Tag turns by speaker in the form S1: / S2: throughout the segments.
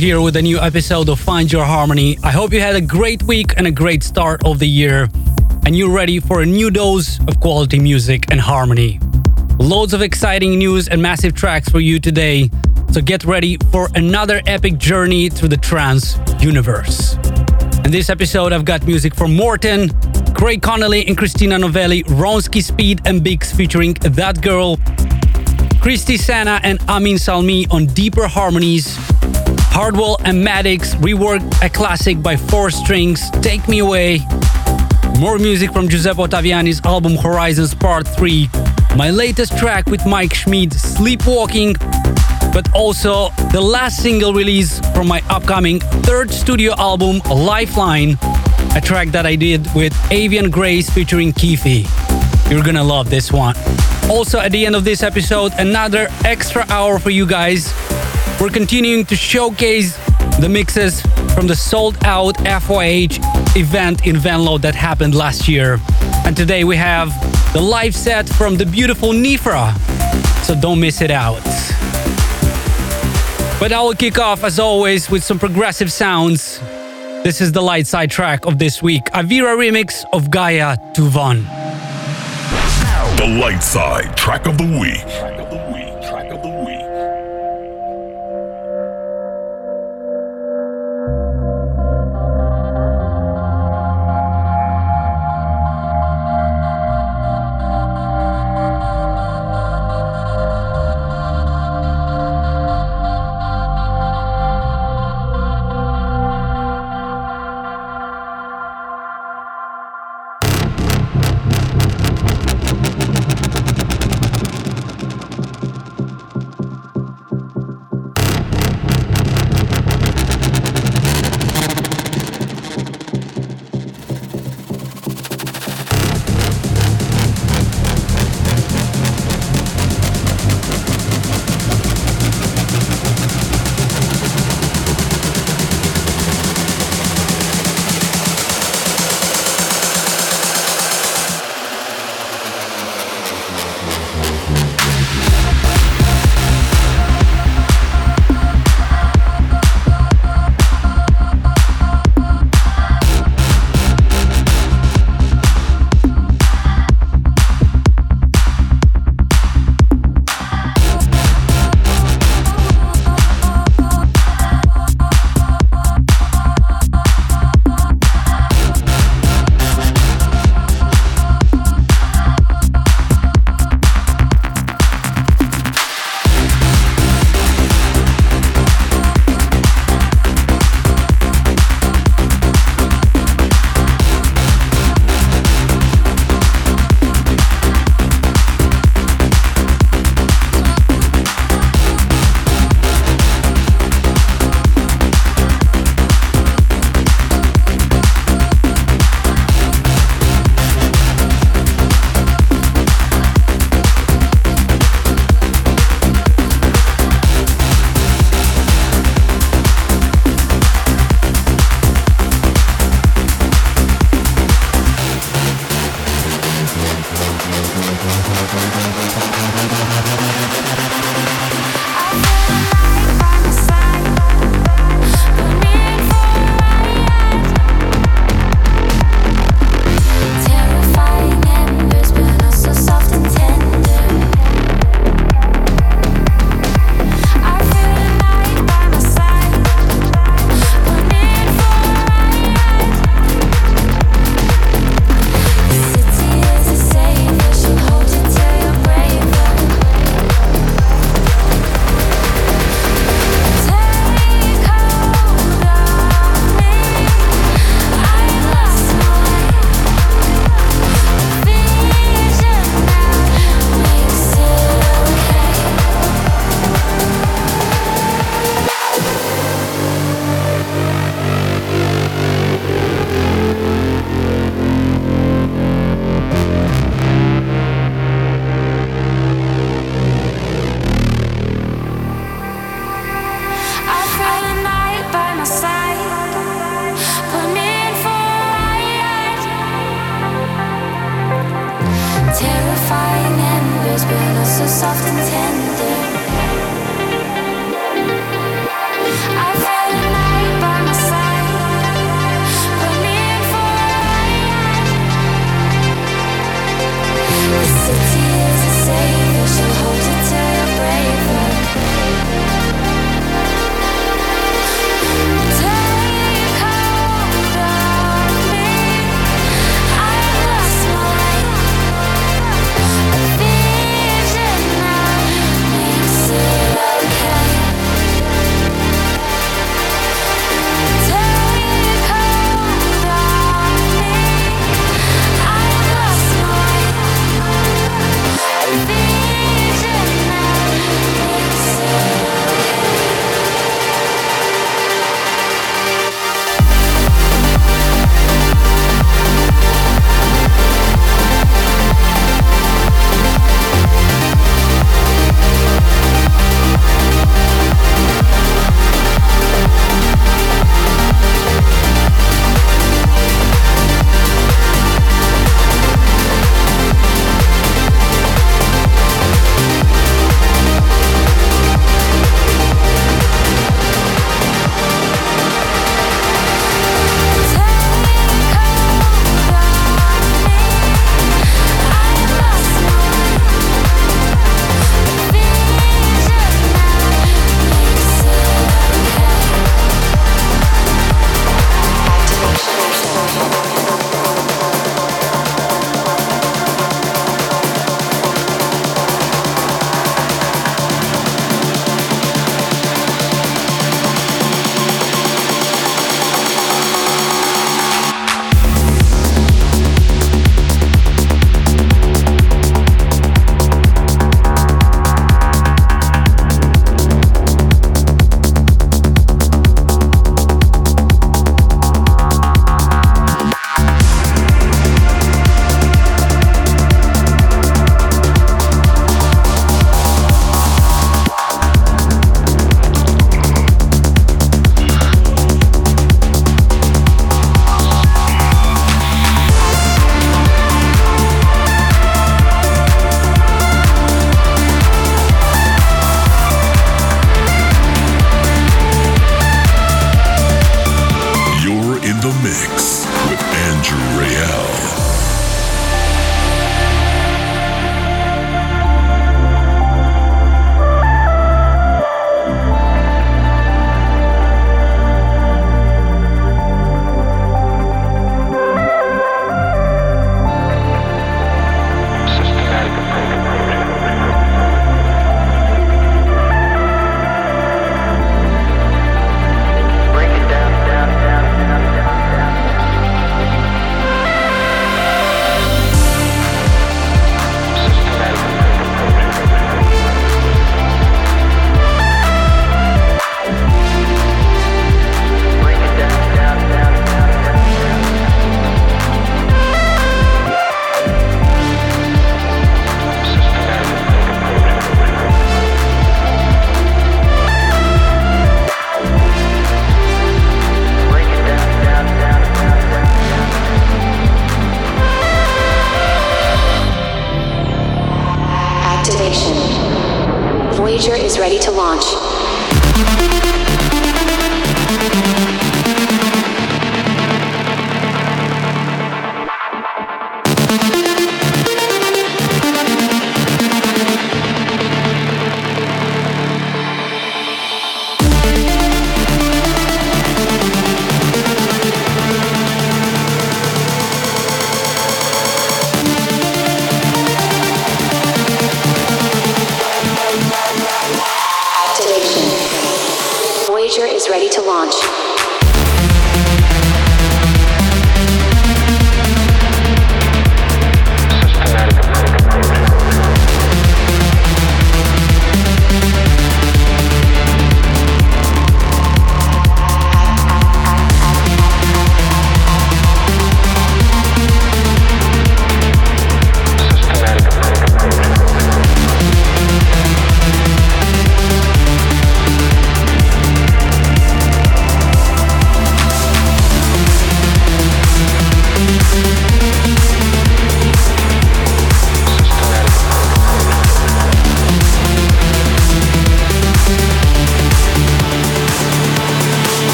S1: here with a new episode of Find Your Harmony. I hope you had a great week and a great start of the year, and you're ready for a new dose of quality music and harmony. Loads of exciting news and massive tracks for you today, so get ready for another epic journey through the trance universe. In this episode, I've got music from Morten, Craig Connolly and Christina Novelli, Ronski Speed and Biggs featuring That Girl, Christy Sana and Amin Salmi on Deeper Harmonies, Hardwell and Maddix reworked a classic by Four Strings, Take Me Away, more music from Giuseppe Ottaviani's album Horizons Part 3, my latest track with Mike Schmid, Sleepwalking, but also the last single release from my upcoming third studio album, Lifeline, a track that I did with Avian Grace featuring Keefe. You're gonna love this one. Also, at the end of this episode, another extra hour for you guys. We're continuing to showcase the mixes from the sold out FYH event in Venlo that happened last year. And today we have the live set from the beautiful Nifra. So don't miss it out. But I will kick off, as always, with some progressive sounds. This is the light side track of this week Avira remix of Gaia Tuvan.
S2: The light side. Track of the week.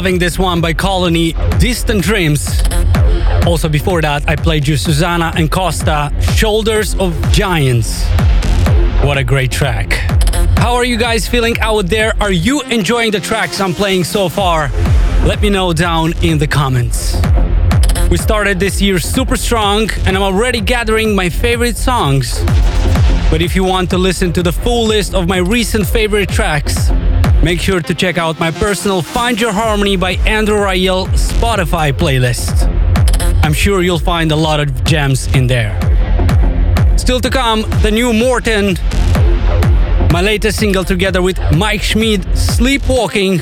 S1: Loving this one by Colony, Distant Dreams. Also, before that, I played you Susana and Costa, Shoulders of Giants. What a great track. How are you guys feeling out there? Are you enjoying the tracks I'm playing so far? Let me know down in the comments. We started this year super strong, and I'm already gathering my favorite songs. But if you want to listen to the full list of my recent favorite tracks, Make sure to check out my personal Find Your Harmony by Andrew Rayel Spotify playlist. I'm sure you'll find a lot of gems in there. Still to come, the new Morten, my latest single together with Mike Schmid, Sleepwalking,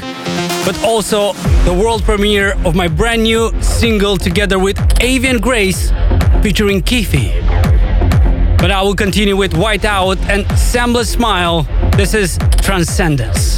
S1: but also the world premiere of my brand new single together with Avian Grace featuring Keefe. But I will continue with White Out and Sambla Smile. This is Transcendence.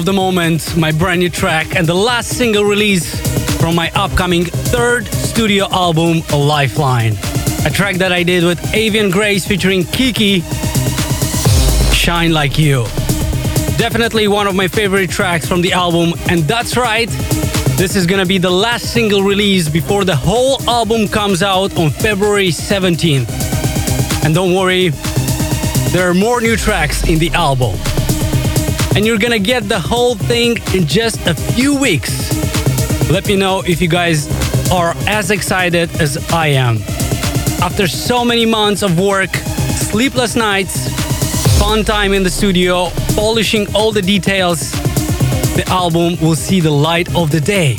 S3: Of the
S1: moment, my brand new track, and the last single release from my upcoming third studio album, Lifeline. A track that I did with Avian Grace featuring Kiki, Shine Like You. Definitely one of my favorite tracks from the album, and that's right, this is gonna be the last single release before the whole album comes out on February 17th. And don't worry, there are more new tracks in the album and you're gonna get the whole thing in just a few weeks. Let me know if you guys are as excited as I am. After so many months of work, sleepless nights, fun time in the studio, polishing all the details, the album will see the light of the day.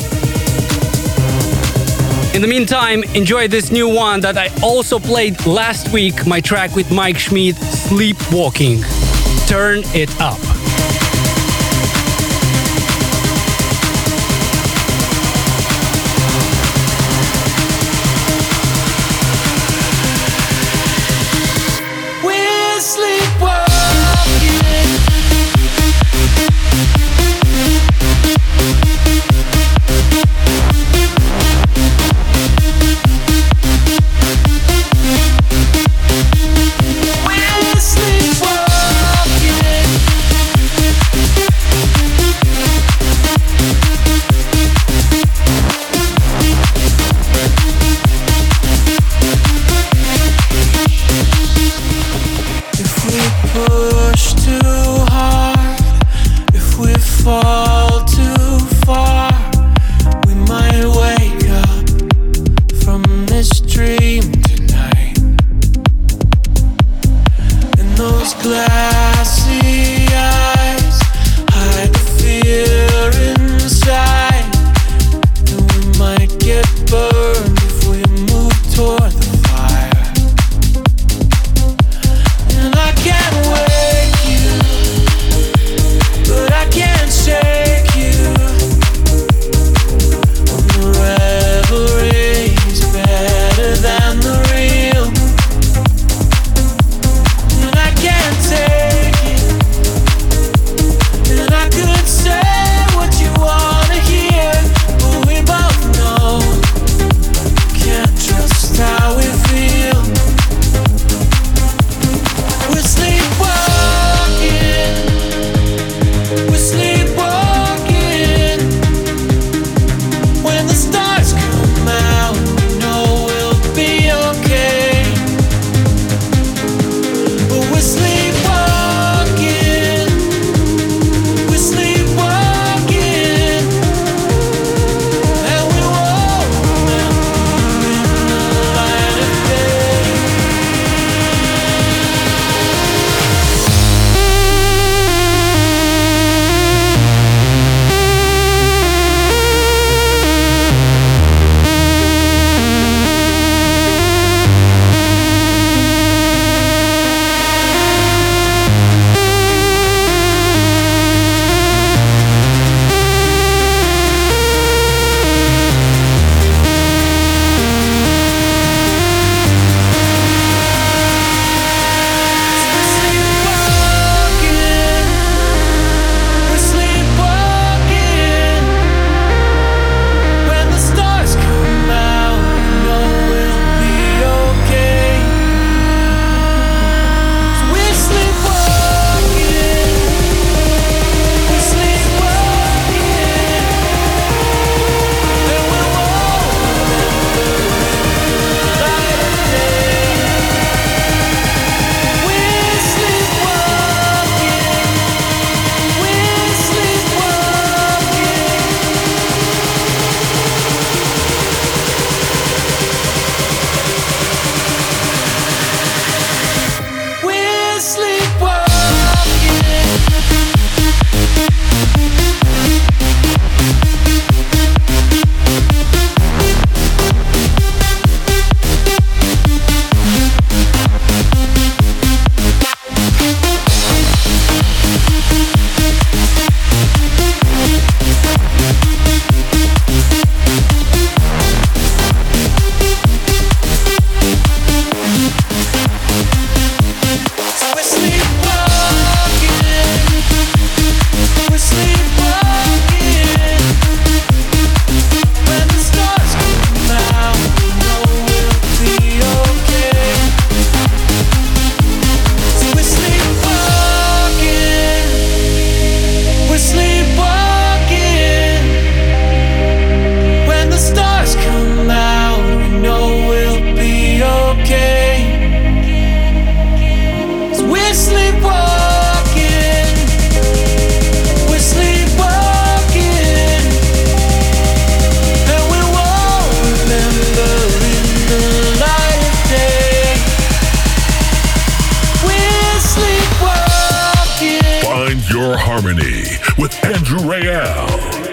S1: In the meantime, enjoy this new one that I also played last week, my track with Mike Schmidt, Sleepwalking. Turn it up.
S4: Your harmony with Andrew Rayel.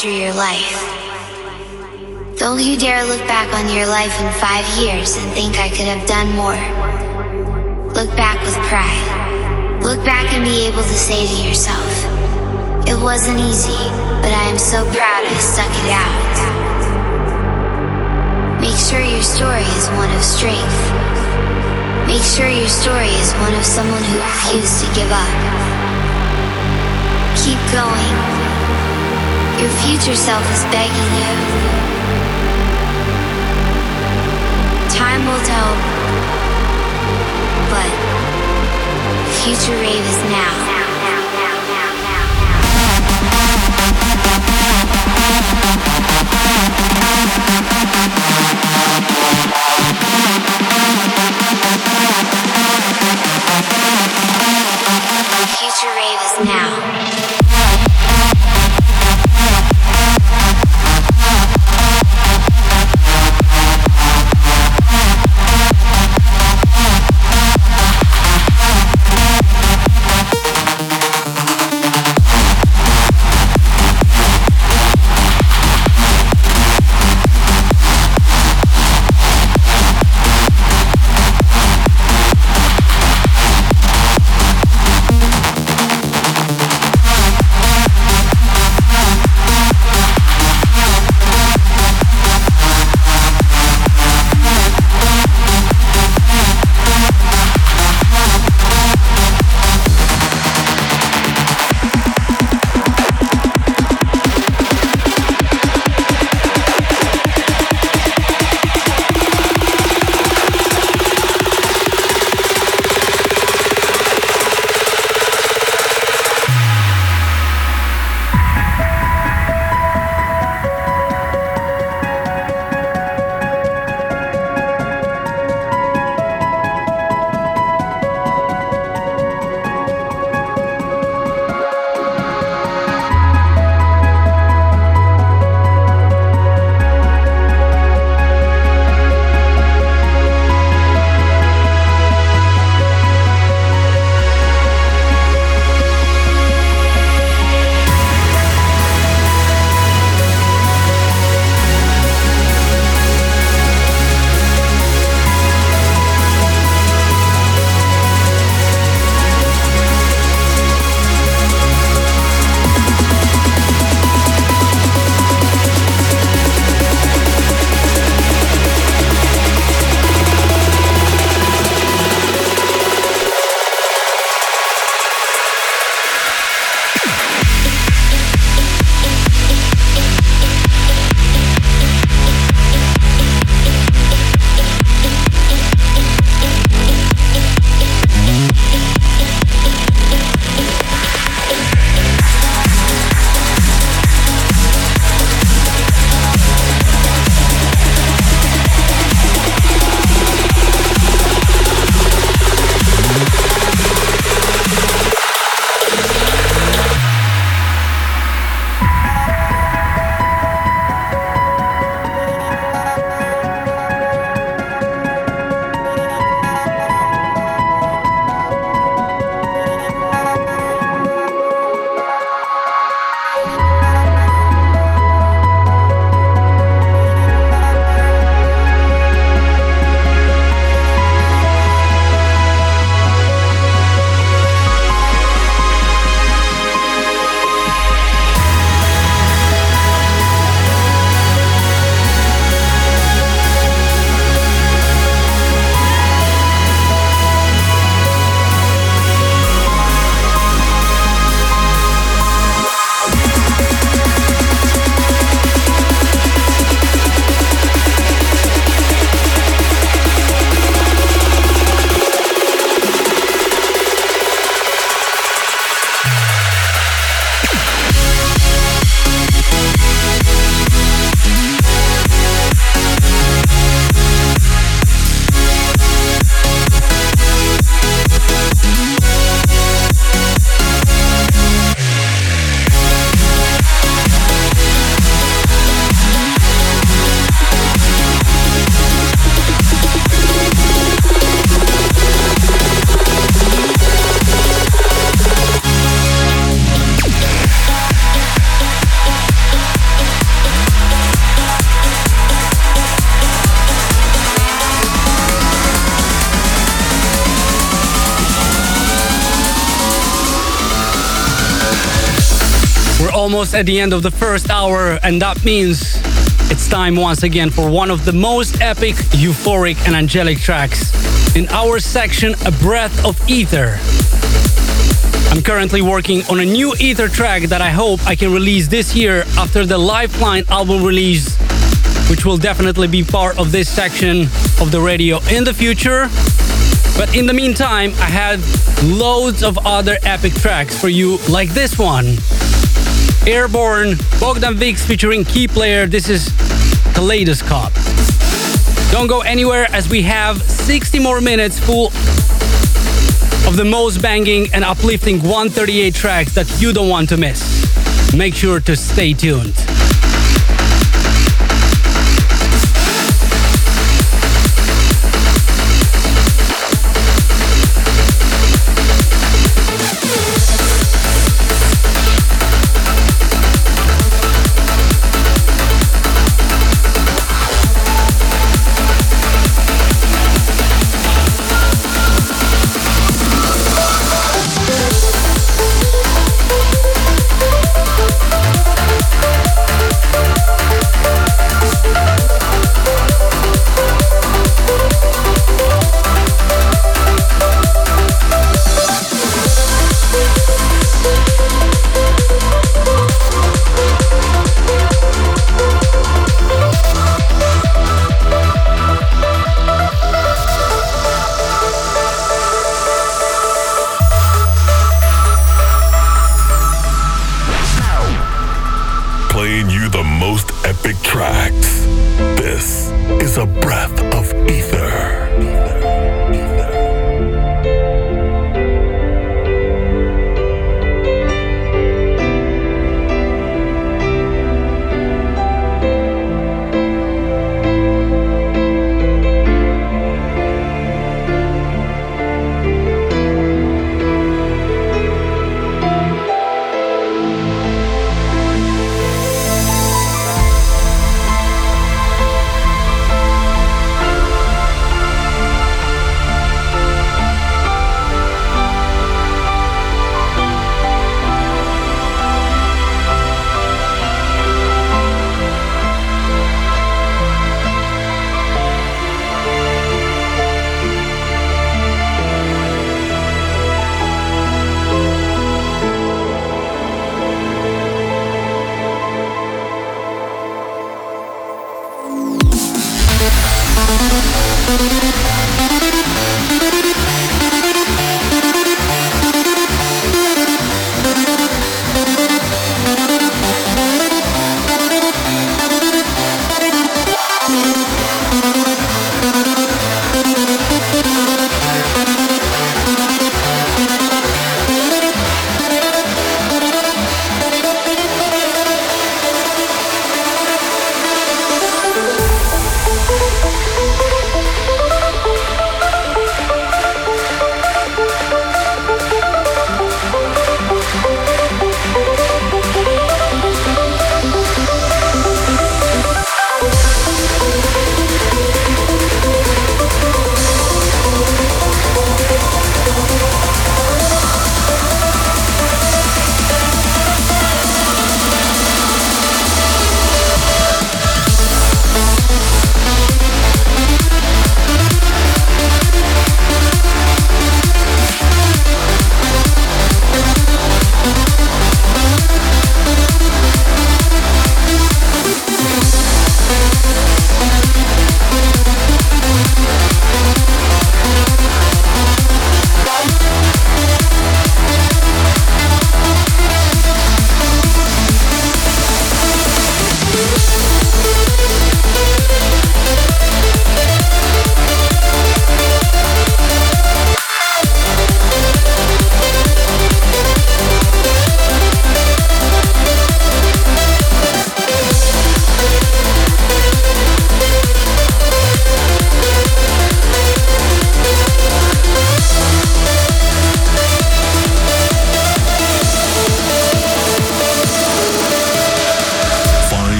S5: Enter your life. Don't you dare look back on your life in five years and think I could have done more. Look back with pride. Look back and be able to say to yourself, it wasn't easy, but I am so proud I stuck it out. Make sure your story is one of strength. Make sure your story is one of someone who refused to give up. Keep going. Your future self is begging you. Time will tell, but future rave is now. Future rave is now.
S1: Almost at the end of the first hour, and that means it's time once again for one of the most epic, euphoric, and angelic tracks in our section, A Breath of Ether. I'm currently working on a new Ether track that I hope I can release this year after the Lifeline album release, which will definitely be part of this section of the radio in the future. But in the meantime, I had loads of other epic tracks for you, like this one. Airborne, Bogdan Vix featuring Key Player. This is Kaleidoscope. Don't go anywhere as we have 60 more minutes full of the most banging and uplifting 138 tracks that you don't want to miss. Make sure to stay tuned.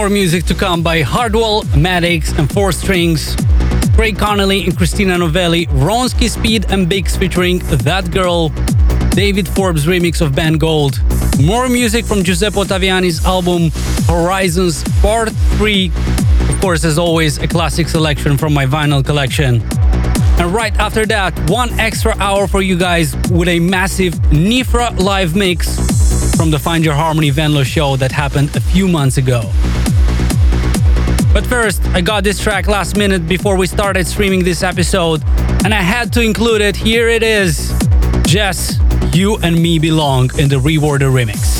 S1: More music to come by Hardwell, Maddix, and Four Strings, Craig Connelly and Christina Novelli, Ronski Speed and Biggs featuring That Girl, David Forbes remix of Ben Gold. More music from Giuseppe Ottaviani's album Horizons Part 3. Of course, as always, a classic selection from my vinyl collection. And right after that, one extra hour for you guys with a massive Nifra live mix from the Find Your Harmony Venlo show that happened a few months ago. But first, I got this track last minute before we started streaming this episode, and I had to include it. Here it is Jess, You and Me Belong in the Rewarder remix.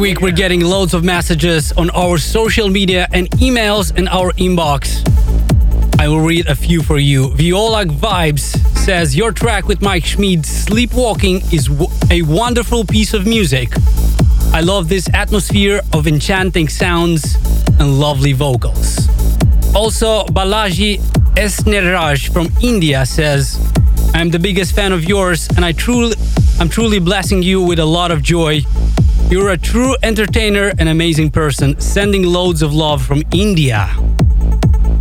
S5: Week
S1: we're getting loads of messages on our social media and emails in our inbox. I will read a few for you. Viola Vibes says your track with Mike Schmid, Sleepwalking, is a wonderful piece of music. I love this atmosphere of enchanting sounds and lovely vocals. Also, Balaji Esneraj from India says, I'm the biggest fan of yours and I truly I'm truly blessing you with a lot of joy. You're a true entertainer and amazing person, sending loads of love from India.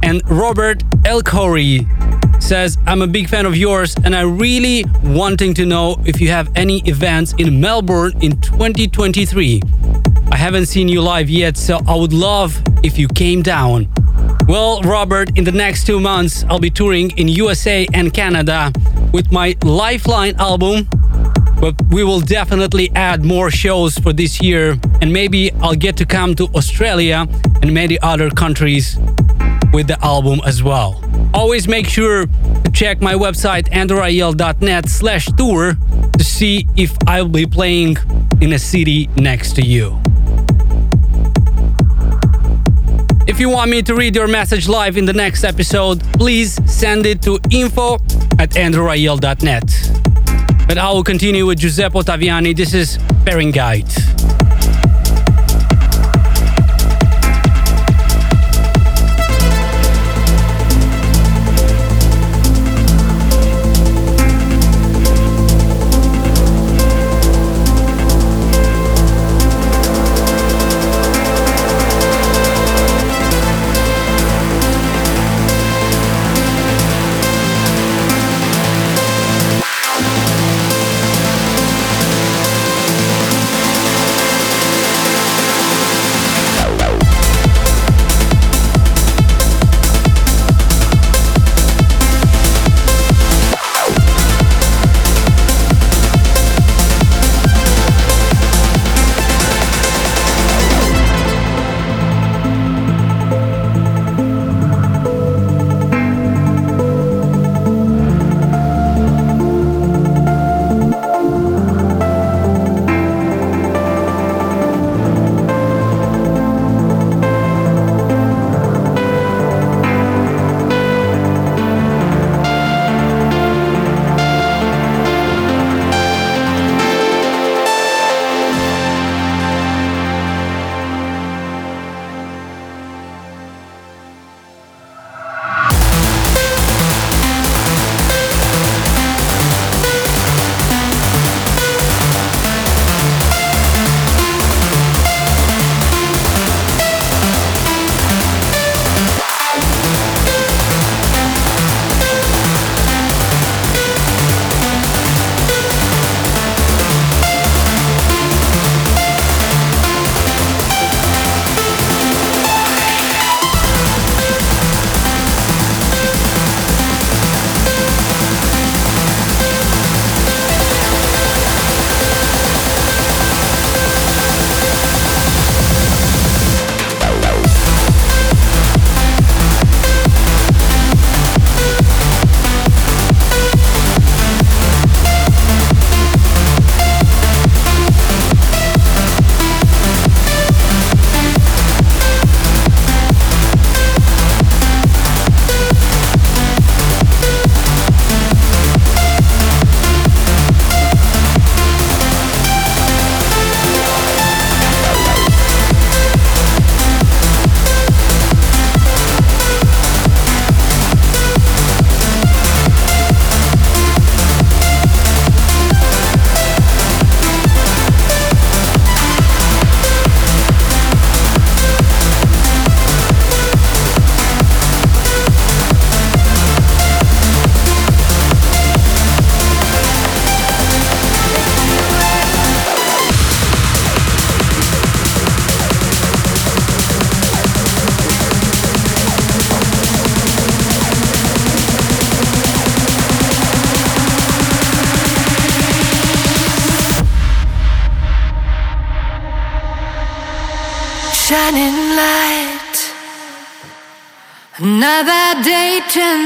S1: And Robert Elkhori says, I'm a big fan of yours and I really wanting to know if you have any events in Melbourne in 2023. I haven't seen you live yet, so I would love if you came down. Well, Robert, in the next two months, I'll be touring in USA and Canada with my Lifeline album. But we will definitely add more shows for this year, and maybe I'll get to come to Australia and many other countries with the album as well. Always make sure to check my website andrewrayel.net slash tour to see if I'll be playing in a city next to you. If you want me to read your message live in the next episode, please send it to info at andrewrayel.net. But I will continue with Giuseppe Ottaviani. This is Fahrenheit.
S6: shining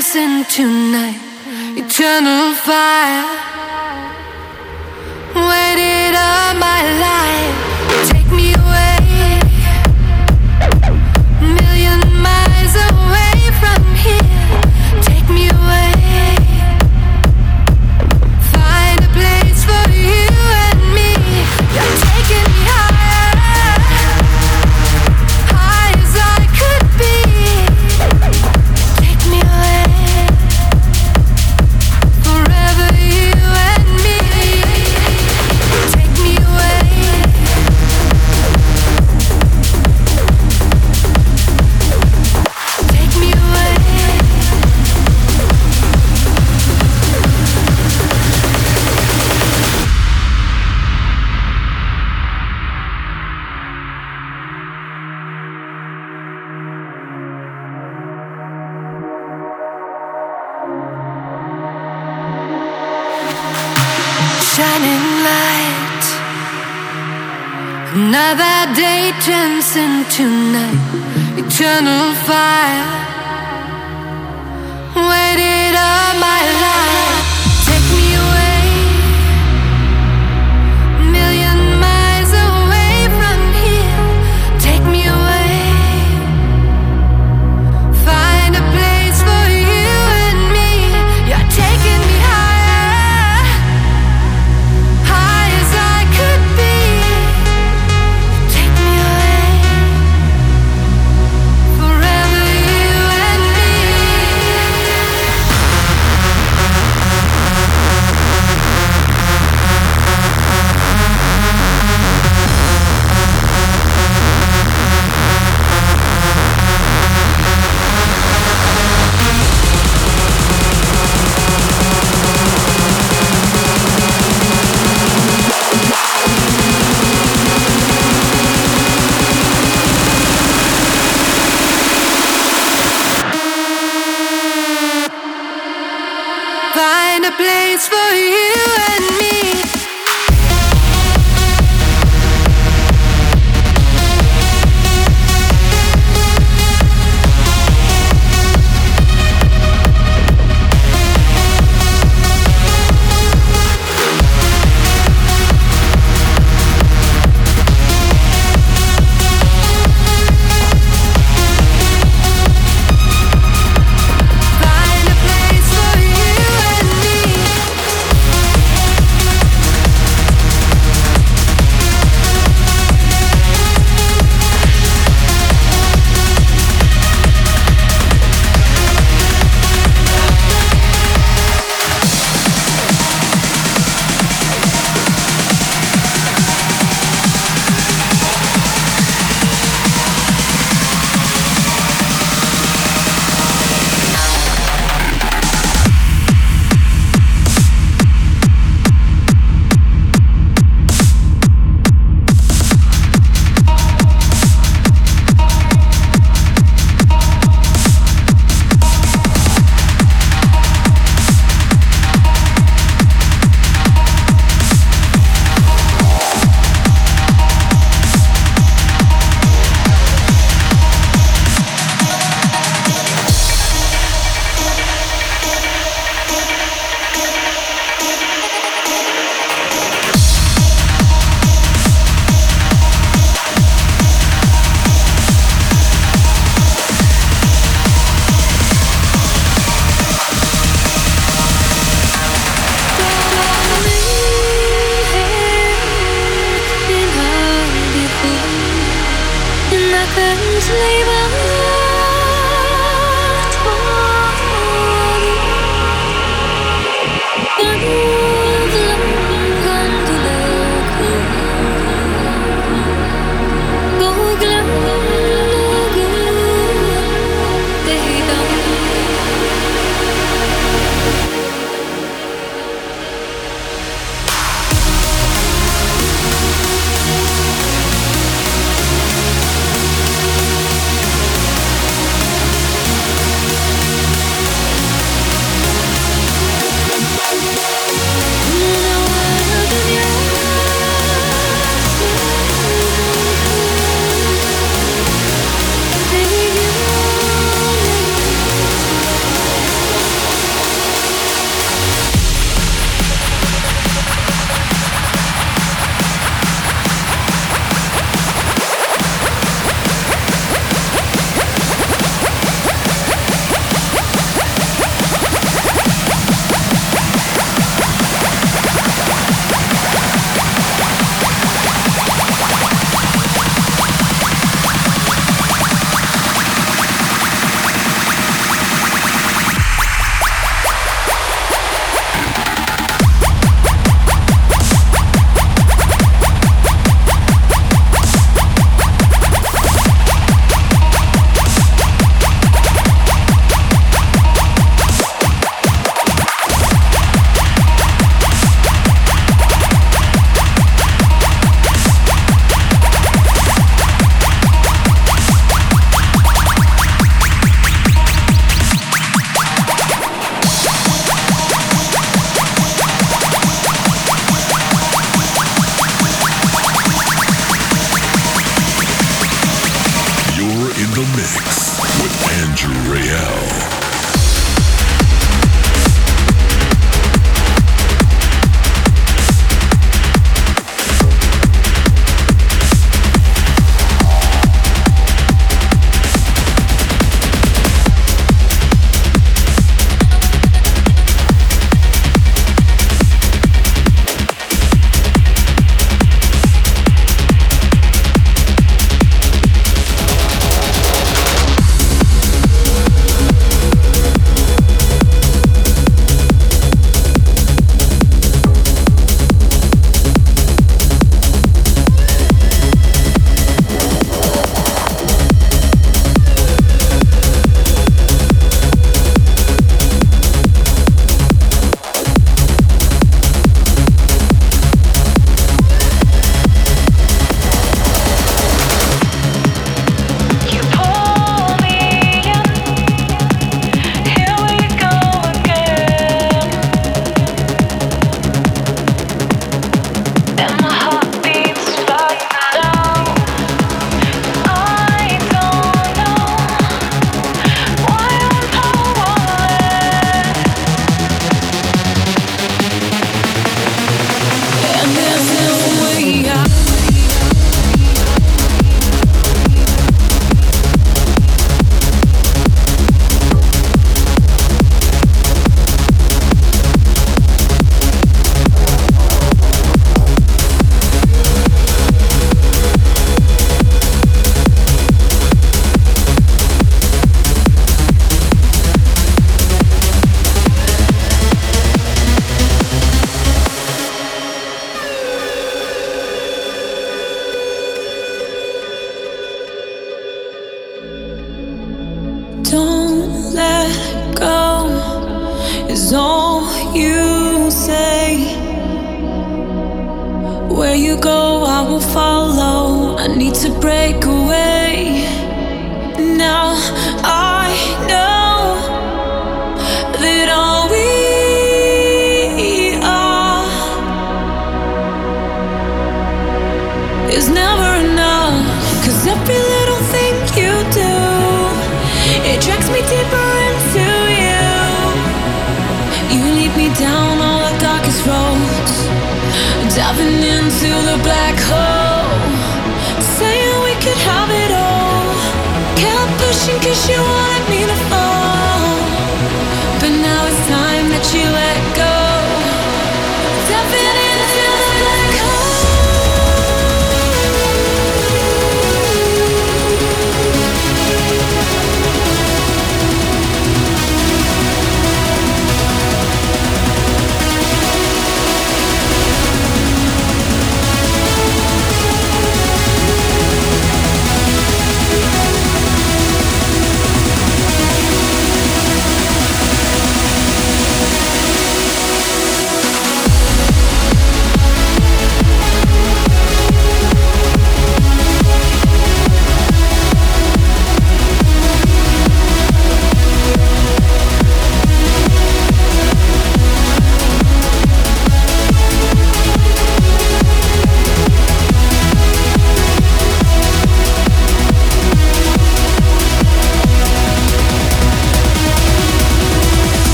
S6: day turns into night. Eternal fire. Turns into night. Eternal fire.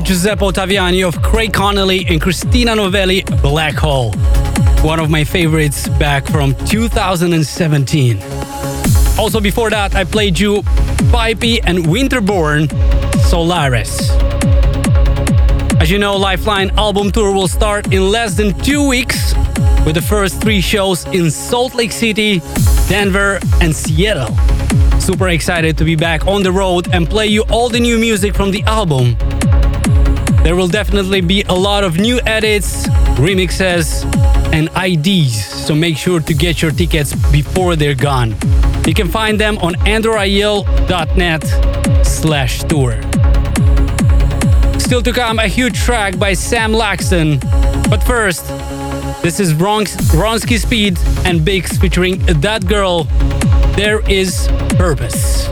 S1: by Giuseppe Ottaviani of Craig Connelly and Christina Novelli, Black Hole. One of my favorites back from 2017. Also before that, I played you Pipey and Winterborn, Solaris. As you know, Lifeline album tour will start in less than two weeks with the first three shows in Salt Lake City, Denver, and Seattle super excited to be back on the road and play you all the new music from the album. There will definitely be a lot of new edits, remixes, and IDs, so make sure to get your tickets before they're gone. You can find them on andrewrayel.net slash tour. Still to come, a huge track by Sam Laxton. But first, this is Bronx, Ronski Speed and Biggs featuring That Girl. There is purpose.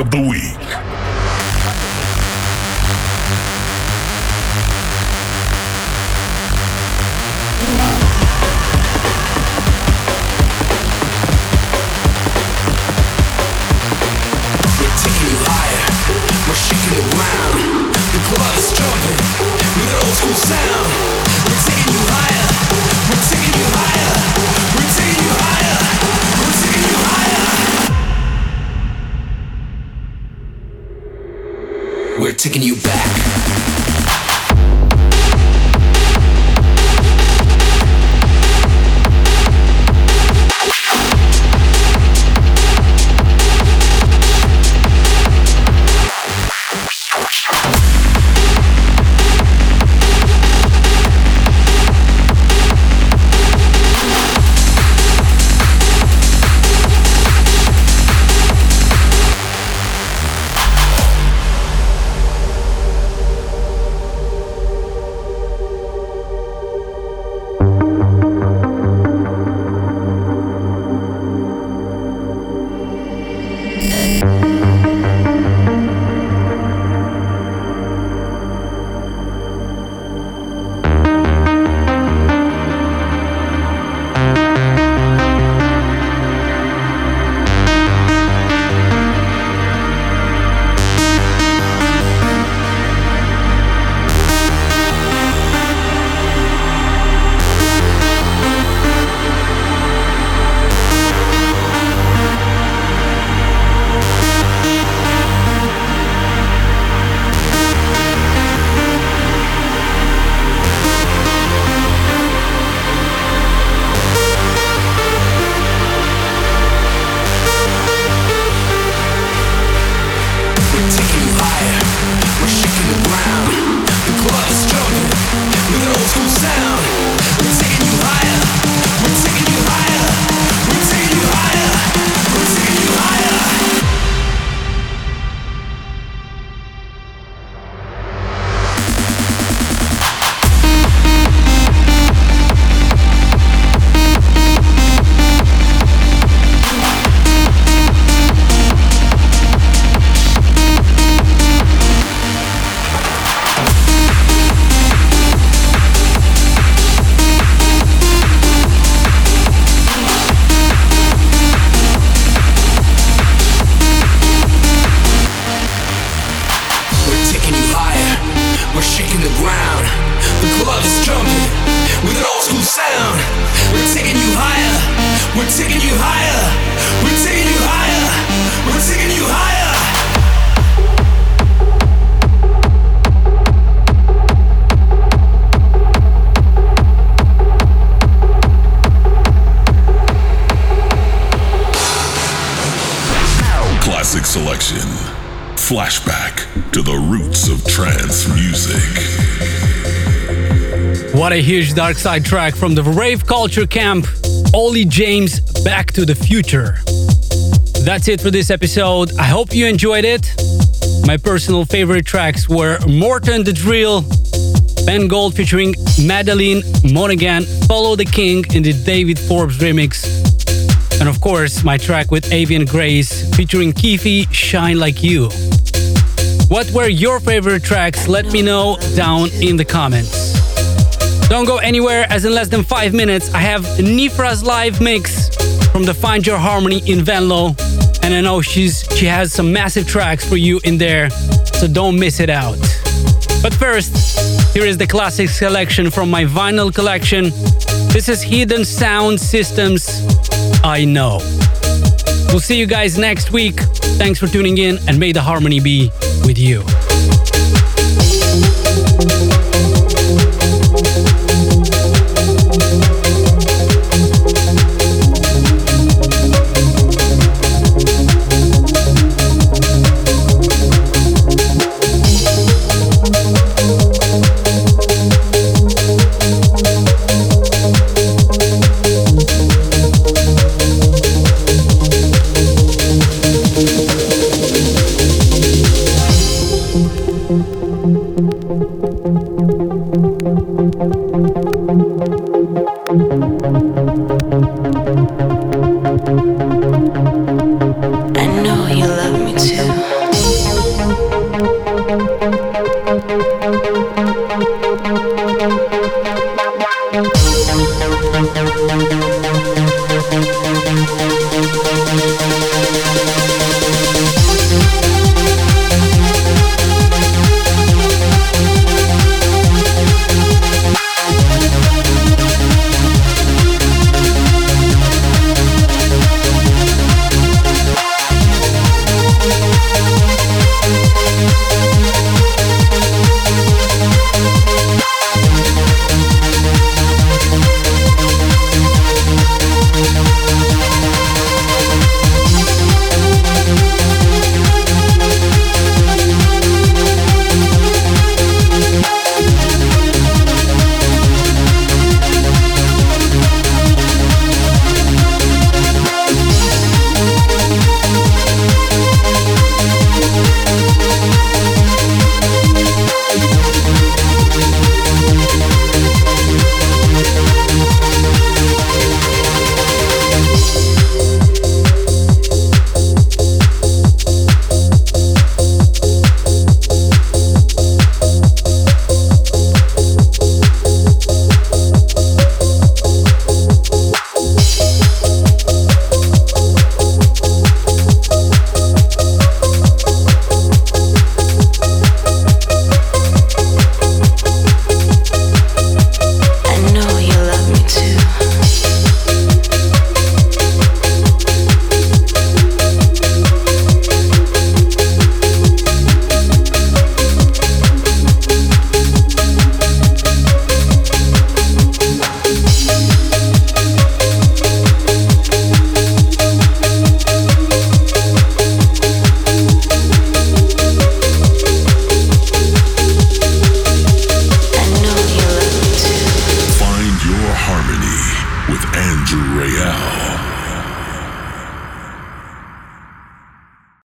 S2: Of the week.
S1: A huge Dark Side track from the rave culture camp, Ollie James Back to the Future. That's it for this episode. I hope you enjoyed it. My personal favorite tracks were Morton the Drill, Ben Gold featuring Madeline Monaghan, Follow the King in the David Forbes remix, and of course, my track with Avian Grace featuring Keefe, Shine Like You. What were your favorite tracks? Let me know down in the comments. Don't go anywhere, as in less than five minutes, I have Nifra's live mix from the Find Your Harmony in Venlo. And I know she's she has some massive tracks for you in there, so don't miss it out. But first, here is the classic selection from my vinyl collection. This is Hidden Sound Systems. I know. We'll see you guys next week. Thanks for tuning in, and may the harmony be with.
S7: You.